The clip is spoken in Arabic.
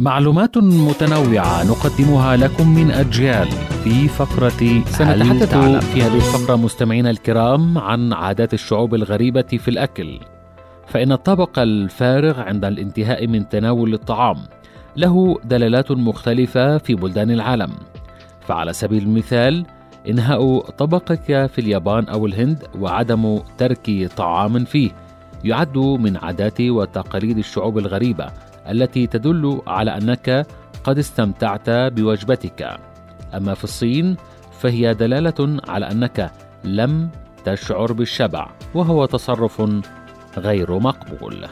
معلومات متنوعة نقدمها لكم من أجيال في فقرة سنتحدث في هذه الفقرة مستمعينا الكرام عن عادات الشعوب الغريبة في الأكل. فإن الطبق الفارغ عند الانتهاء من تناول الطعام له دلالات مختلفة في بلدان العالم. فعلى سبيل المثال إنهاء طبقك في اليابان أو الهند وعدم ترك طعام فيه يعد من عادات وتقاليد الشعوب الغريبة التي تدل على أنك قد استمتعت بوجبتك. أما في الصين فهي دلالة على أنك لم تشعر بالشبع وهو تصرف غير مقبول.